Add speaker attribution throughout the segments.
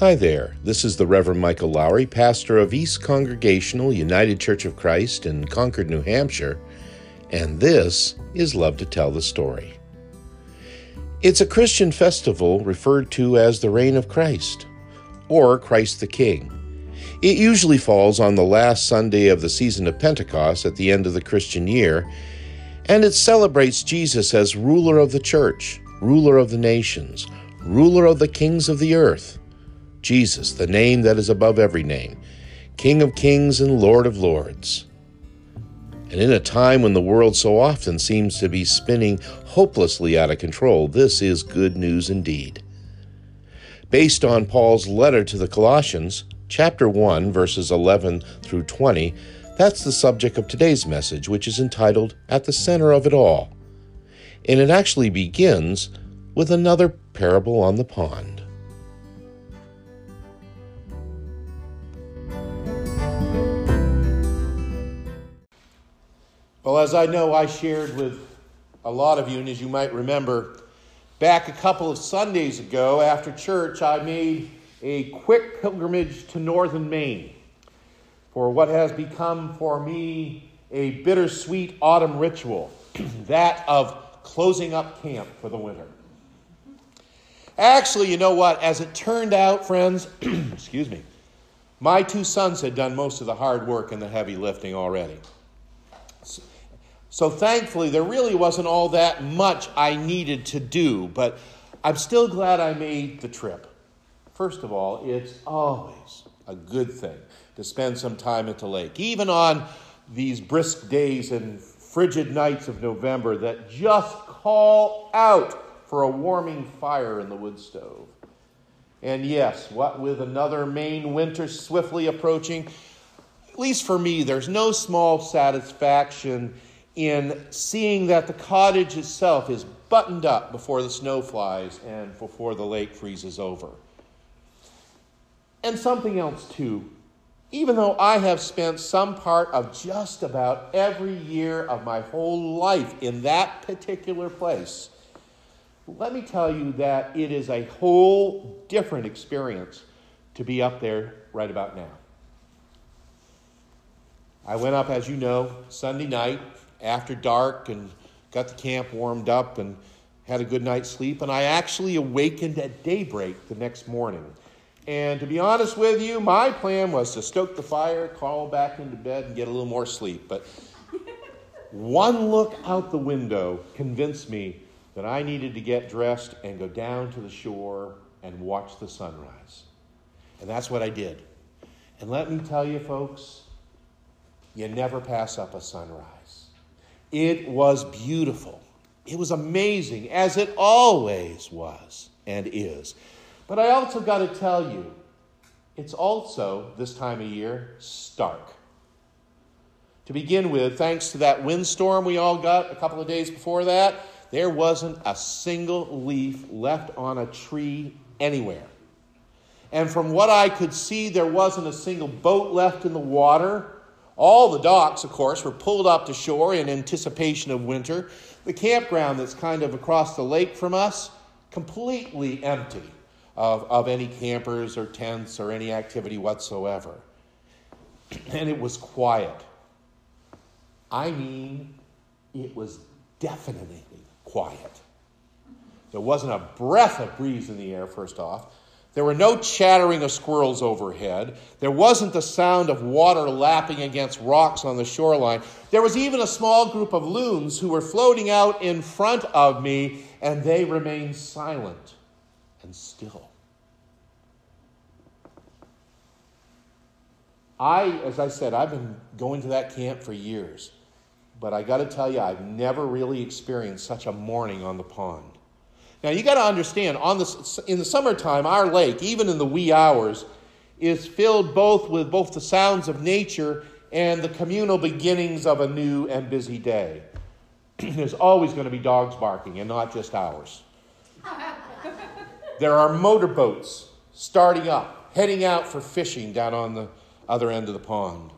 Speaker 1: Hi there. This is the Reverend Michael Lowry, pastor of East Congregational United Church of Christ in Concord, New Hampshire, and this is Love to Tell the Story. It's a Christian festival referred to as the Reign of Christ, or Christ the King. It usually falls on the last Sunday of the season of Pentecost at the end of the Christian year, and it celebrates Jesus as ruler of the church, ruler of the nations, ruler of the kings of the earth. Jesus, the name that is above every name, King of kings and Lord of lords. And in a time when the world so often seems to be spinning hopelessly out of control, this is good news indeed. Based on Paul's letter to the Colossians, chapter 1, verses 11 through 20, that's the subject of today's message, which is entitled At the Center of It All. And it actually begins with another parable on the pond. Well, as I know, I shared with a lot of you, and as you might remember, back a couple of Sundays ago after church, I made a quick pilgrimage to northern Maine for what has become for me a bittersweet autumn ritual that of closing up camp for the winter. Actually, you know what? As it turned out, friends, excuse me, my two sons had done most of the hard work and the heavy lifting already. So, thankfully, there really wasn't all that much I needed to do, but I'm still glad I made the trip. First of all, it's always a good thing to spend some time at the lake, even on these brisk days and frigid nights of November that just call out for a warming fire in the wood stove. And yes, what with another Maine winter swiftly approaching, at least for me, there's no small satisfaction in seeing that the cottage itself is buttoned up before the snow flies and before the lake freezes over. And something else, too. Even though I have spent some part of just about every year of my whole life in that particular place, let me tell you that it is a whole different experience to be up there right about now. I went up, as you know, Sunday night after dark and got the camp warmed up and had a good night's sleep, and I actually awakened at daybreak the next morning. And to be honest with you, my plan was to stoke the fire, crawl back into bed, and get a little more sleep. But one look out the window convinced me that I needed to get dressed and go down to the shore and watch the sunrise. And that's what I did. And let me tell you, folks, you never pass up a sunrise. It was beautiful. It was amazing, as it always was and is. But I also got to tell you, it's also, this time of year, stark. To begin with, thanks to that windstorm we all got a couple of days before that, there wasn't a single leaf left on a tree anywhere. And from what I could see, there wasn't a single boat left in the water. All the docks, of course, were pulled up to shore in anticipation of winter. The campground that's kind of across the lake from us, completely empty of, of any campers or tents or any activity whatsoever. And it was quiet. I mean, it was definitely quiet. There wasn't a breath of breeze in the air, first off. There were no chattering of squirrels overhead. There wasn't the sound of water lapping against rocks on the shoreline. There was even a small group of loons who were floating out in front of me, and they remained silent and still. I, as I said, I've been going to that camp for years, but I got to tell you, I've never really experienced such a morning on the pond. Now you got to understand, on the, in the summertime, our lake, even in the wee hours, is filled both with both the sounds of nature and the communal beginnings of a new and busy day. There's always going to be dogs barking, and not just ours. there are motorboats starting up, heading out for fishing down on the other end of the pond.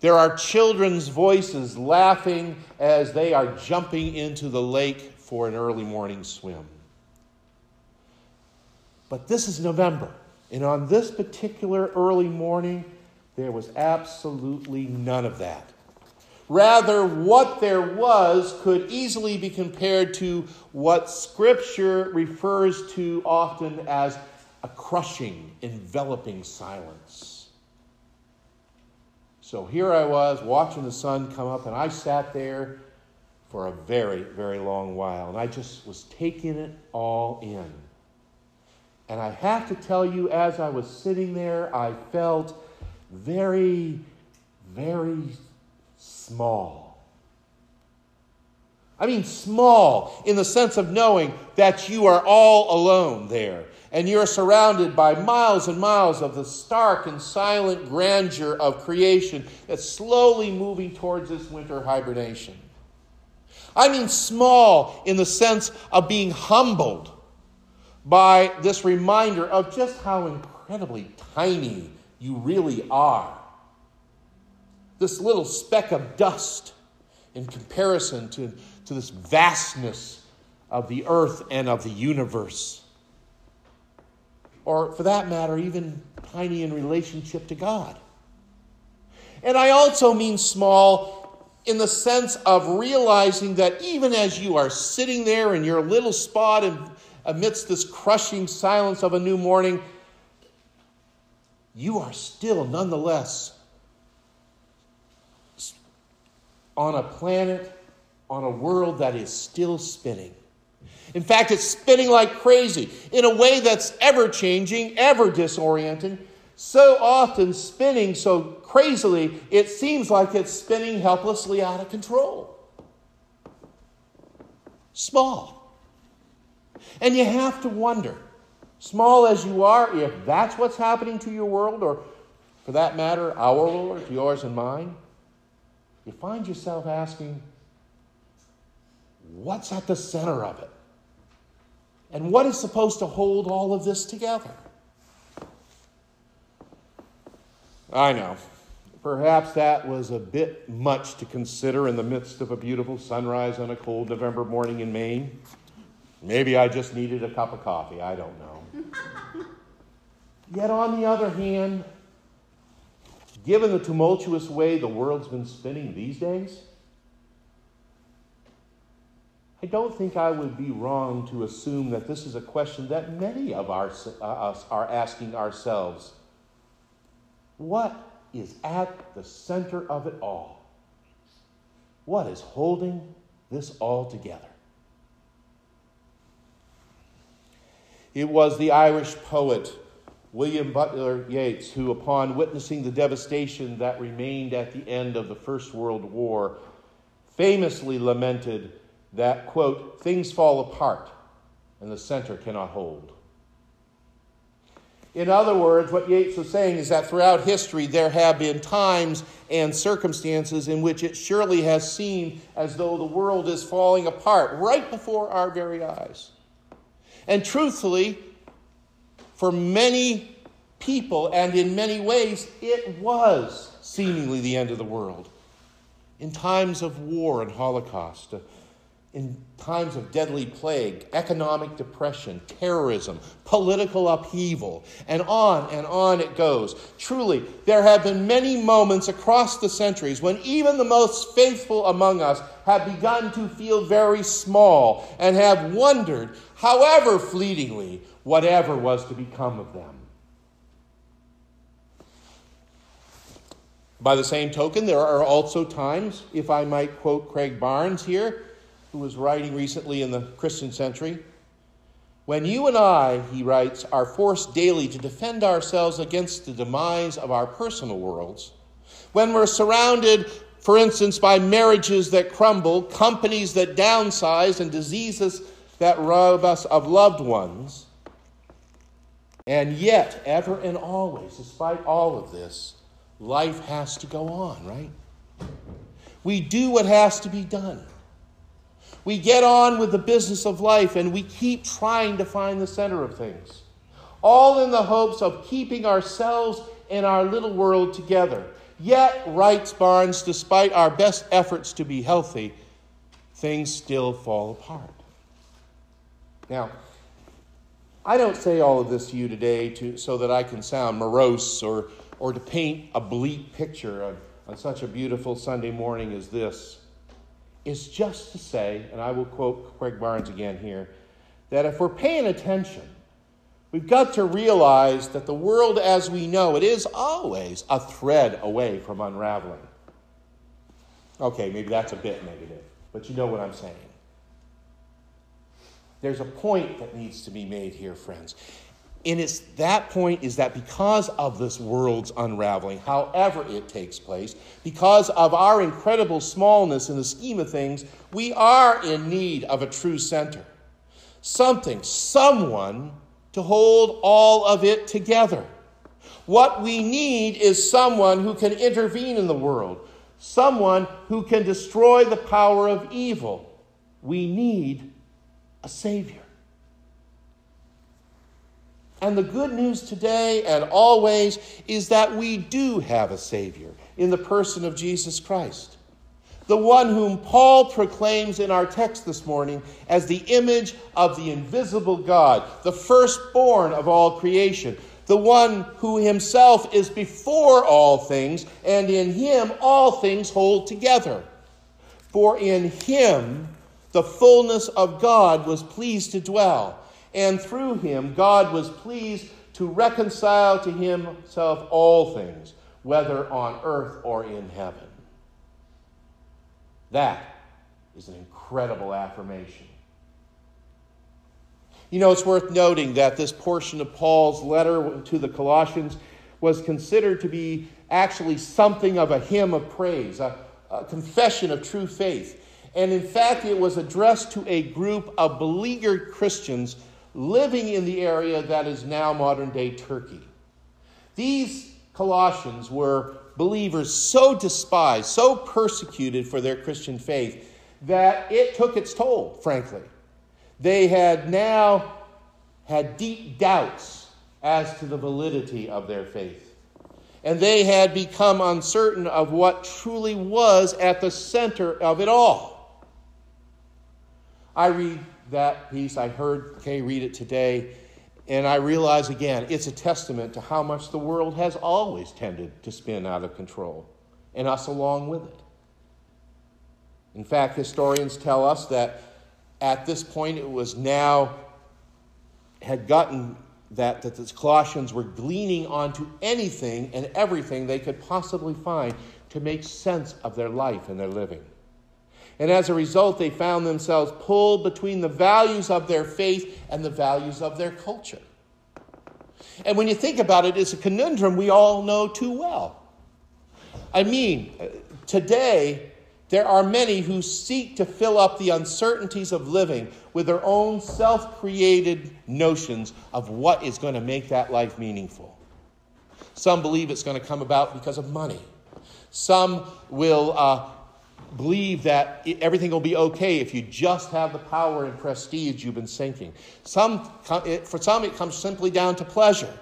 Speaker 1: There are children's voices laughing as they are jumping into the lake for an early morning swim. But this is November. And on this particular early morning, there was absolutely none of that. Rather, what there was could easily be compared to what Scripture refers to often as a crushing, enveloping silence. So here I was watching the sun come up, and I sat there for a very, very long while, and I just was taking it all in. And I have to tell you, as I was sitting there, I felt very, very small. I mean, small in the sense of knowing that you are all alone there and you're surrounded by miles and miles of the stark and silent grandeur of creation that's slowly moving towards this winter hibernation. I mean, small in the sense of being humbled by this reminder of just how incredibly tiny you really are. This little speck of dust in comparison to, to this vastness of the earth and of the universe. Or, for that matter, even tiny in relationship to God. And I also mean small in the sense of realizing that even as you are sitting there in your little spot and amidst this crushing silence of a new morning, you are still nonetheless on a planet, on a world that is still spinning. In fact, it's spinning like crazy in a way that's ever changing, ever disorienting, so often spinning so crazily, it seems like it's spinning helplessly out of control. Small. And you have to wonder small as you are, if that's what's happening to your world, or for that matter, our world, yours and mine, you find yourself asking, what's at the center of it? And what is supposed to hold all of this together? I know. Perhaps that was a bit much to consider in the midst of a beautiful sunrise on a cold November morning in Maine. Maybe I just needed a cup of coffee. I don't know. Yet, on the other hand, given the tumultuous way the world's been spinning these days, I don't think I would be wrong to assume that this is a question that many of our, uh, us are asking ourselves. What is at the center of it all? What is holding this all together? It was the Irish poet William Butler Yeats who, upon witnessing the devastation that remained at the end of the First World War, famously lamented that, quote, things fall apart and the center cannot hold. In other words, what Yeats was saying is that throughout history there have been times and circumstances in which it surely has seemed as though the world is falling apart right before our very eyes. And truthfully, for many people and in many ways, it was seemingly the end of the world. In times of war and Holocaust, in times of deadly plague, economic depression, terrorism, political upheaval, and on and on it goes. Truly, there have been many moments across the centuries when even the most faithful among us have begun to feel very small and have wondered however fleetingly, whatever was to become of them. By the same token, there are also times, if I might quote Craig Barnes here, who was writing recently in the Christian Century, when you and I, he writes, are forced daily to defend ourselves against the demise of our personal worlds, when we're surrounded, for instance, by marriages that crumble, companies that downsize, and diseases that rob us of loved ones. And yet, ever and always, despite all of this, life has to go on, right? We do what has to be done. We get on with the business of life and we keep trying to find the center of things, all in the hopes of keeping ourselves and our little world together. Yet, writes Barnes, despite our best efforts to be healthy, things still fall apart. Now, I don't say all of this to you today to, so that I can sound morose or, or to paint a bleak picture on, on such a beautiful Sunday morning as this. It's just to say, and I will quote Craig Barnes again here, that if we're paying attention, we've got to realize that the world as we know it is always a thread away from unraveling. Okay, maybe that's a bit negative, but you know what I'm saying. There's a point that needs to be made here, friends. And it's that point is that because of this world's unraveling, however it takes place, because of our incredible smallness in the scheme of things, we are in need of a true center. Something, someone to hold all of it together. What we need is someone who can intervene in the world, someone who can destroy the power of evil. We need a Savior. And the good news today and always is that we do have a Savior in the person of Jesus Christ. The one whom Paul proclaims in our text this morning as the image of the invisible God, the firstborn of all creation, the one who himself is before all things, and in him all things hold together. For in him the fullness of God was pleased to dwell, and through him God was pleased to reconcile to himself all things, whether on earth or in heaven. That is an incredible affirmation. You know, it's worth noting that this portion of Paul's letter to the Colossians was considered to be actually something of a hymn of praise, a, a confession of true faith. And in fact, it was addressed to a group of beleaguered Christians living in the area that is now modern day Turkey. These Colossians were believers so despised, so persecuted for their Christian faith, that it took its toll, frankly. They had now had deep doubts as to the validity of their faith. And they had become uncertain of what truly was at the center of it all. I read that piece, I heard Kay read it today, and I realize again, it's a testament to how much the world has always tended to spin out of control, and us along with it. In fact, historians tell us that at this point it was now, had gotten that, that the Colossians were gleaning onto anything and everything they could possibly find to make sense of their life and their living. And as a result, they found themselves pulled between the values of their faith and the values of their culture. And when you think about it, it's a conundrum we all know too well. I mean, today, there are many who seek to fill up the uncertainties of living with their own self created notions of what is going to make that life meaningful. Some believe it's going to come about because of money. Some will uh, believe that everything will be okay if you just have the power and prestige you've been sinking. Some, for some, it comes simply down to pleasure.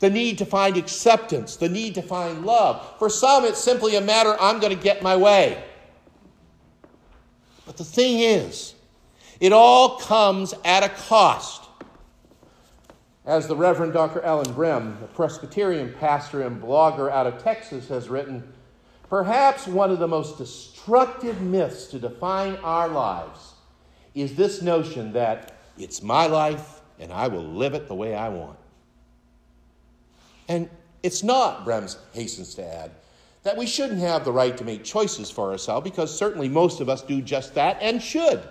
Speaker 1: The need to find acceptance, the need to find love. For some, it's simply a matter I'm going to get my way. But the thing is, it all comes at a cost. As the Reverend Dr. Ellen Brehm, a Presbyterian pastor and blogger out of Texas, has written, perhaps one of the most destructive myths to define our lives is this notion that it's my life and I will live it the way I want. And it's not, Brems hastens to add, that we shouldn't have the right to make choices for ourselves because certainly most of us do just that and should.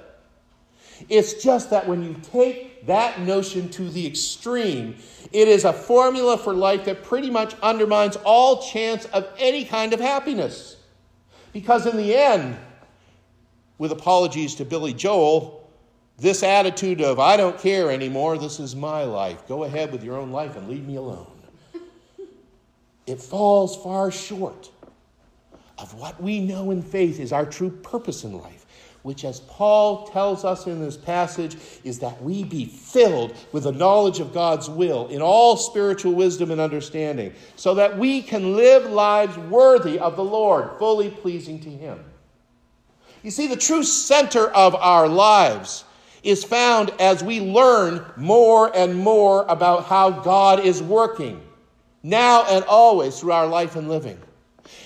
Speaker 1: It's just that when you take that notion to the extreme, it is a formula for life that pretty much undermines all chance of any kind of happiness. Because in the end, with apologies to Billy Joel, this attitude of, I don't care anymore, this is my life, go ahead with your own life and leave me alone, it falls far short of what we know in faith is our true purpose in life which, as Paul tells us in this passage, is that we be filled with the knowledge of God's will in all spiritual wisdom and understanding, so that we can live lives worthy of the Lord, fully pleasing to Him. You see, the true center of our lives is found as we learn more and more about how God is working now and always through our life and living.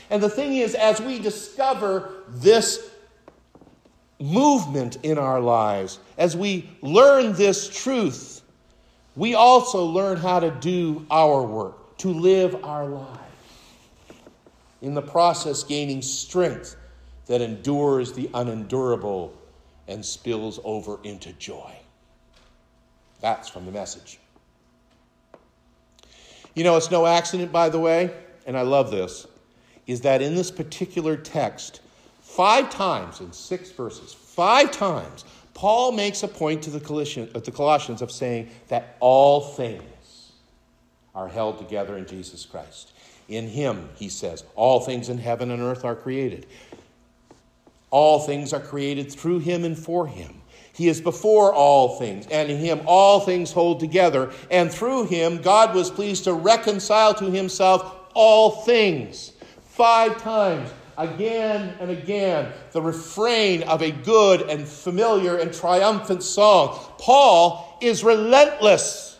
Speaker 1: And the thing is, as we discover this movement in our lives, as we learn this truth, we also learn how to do our work, to live our lives. In the process, gaining strength that endures the unendurable and spills over into joy. That's from the message. You know, it's no accident, by the way, and I love this, is that in this particular text, five times in six verses, five times, Paul makes a point to uh, the Colossians of saying that all things are held together in Jesus Christ. In him, he says, all things in heaven and earth are created. All things are created through him and for him. He is before all things, and in him all things hold together. And through him, God was pleased to reconcile to himself all things. Five times, again and again, the refrain of a good and familiar and triumphant song. Paul is relentless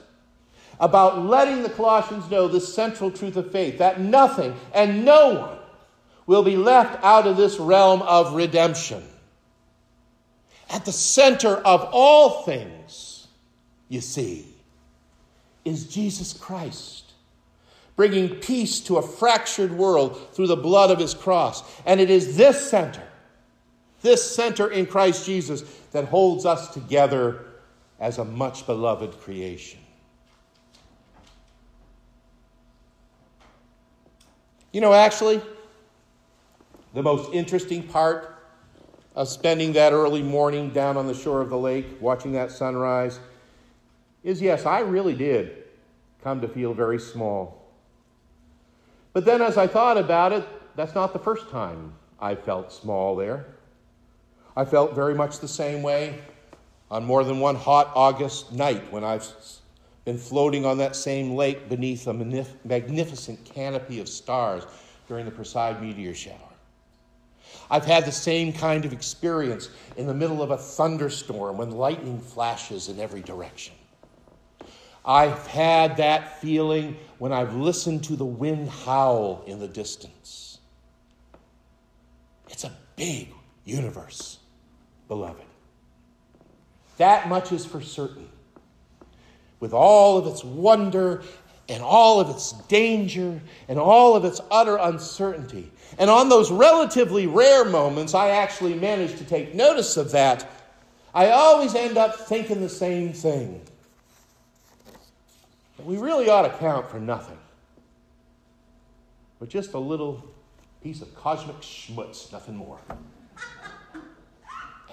Speaker 1: about letting the Colossians know the central truth of faith that nothing and no one will be left out of this realm of redemption. At the center of all things, you see, is Jesus Christ, bringing peace to a fractured world through the blood of his cross. And it is this center, this center in Christ Jesus, that holds us together as a much beloved creation. You know, actually, the most interesting part of spending that early morning down on the shore of the lake, watching that sunrise, is yes, I really did come to feel very small. But then as I thought about it, that's not the first time I felt small there. I felt very much the same way on more than one hot August night when I've been floating on that same lake beneath a magnificent canopy of stars during the Perseid meteor shower. I've had the same kind of experience in the middle of a thunderstorm when lightning flashes in every direction. I've had that feeling when I've listened to the wind howl in the distance. It's a big universe, beloved. That much is for certain. With all of its wonder and all of its danger and all of its utter uncertainty. And on those relatively rare moments, I actually manage to take notice of that. I always end up thinking the same thing. We really ought to count for nothing, but just a little piece of cosmic schmutz, nothing more.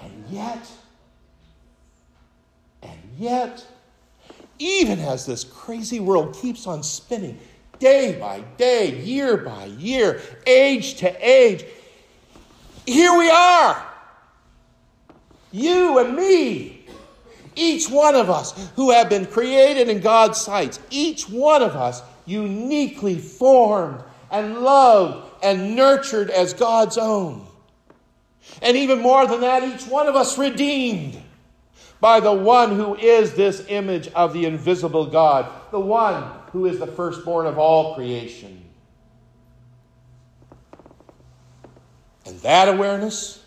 Speaker 1: And yet, and yet, even as this crazy world keeps on spinning day by day, year by year, age to age, here we are. You and me, each one of us who have been created in God's sight, each one of us uniquely formed and loved and nurtured as God's own. And even more than that, each one of us redeemed by the one who is this image of the invisible God, the one who is the firstborn of all creation. And that awareness,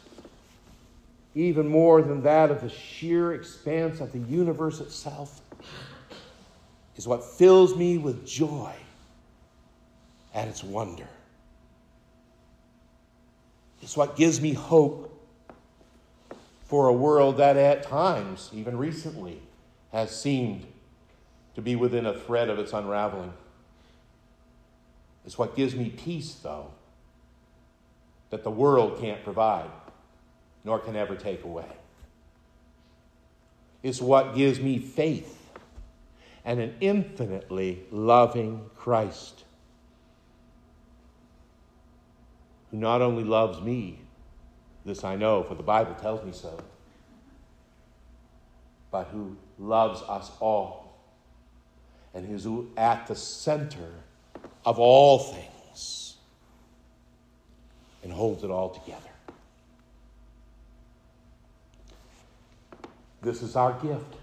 Speaker 1: even more than that of the sheer expanse of the universe itself, is what fills me with joy at its wonder. It's what gives me hope for a world that at times, even recently, has seemed to be within a thread of its unraveling. It's what gives me peace, though, that the world can't provide, nor can ever take away. It's what gives me faith and an infinitely loving Christ who not only loves me, this I know, for the Bible tells me so. But who loves us all and who's at the center of all things and holds it all together. This is our gift.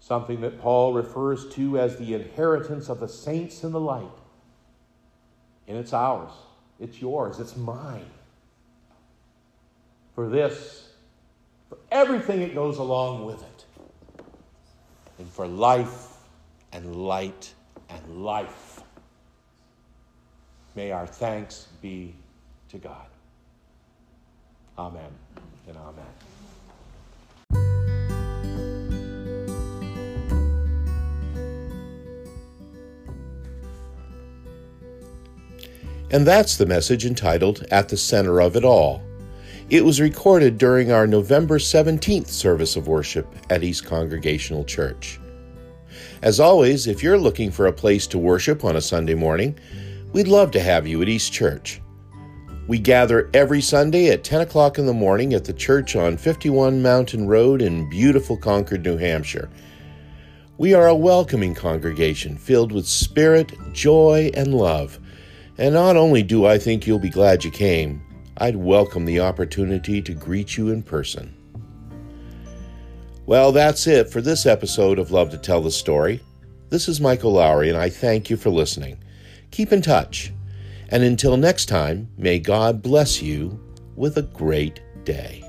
Speaker 1: Something that Paul refers to as the inheritance of the saints in the light. And it's ours, it's yours, it's mine. For this, for everything that goes along with it, and for life and light and life. May our thanks be to God. Amen and amen.
Speaker 2: And that's the message entitled At the Center of It All. It was recorded during our November 17th service of worship at East Congregational Church. As always, if you're looking for a place to worship on a Sunday morning, we'd love to have you at East Church. We gather every Sunday at 10 o'clock in the morning at the church on 51 Mountain Road in beautiful Concord, New Hampshire. We are a welcoming congregation filled with spirit, joy, and love. And not only do I think you'll be glad you came, I'd welcome the opportunity to greet you in person. Well, that's it for this episode of Love to Tell the Story. This is Michael Lowry, and I thank you for listening. Keep in touch. And until next time, may God bless you with a great day.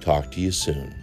Speaker 2: Talk to you soon.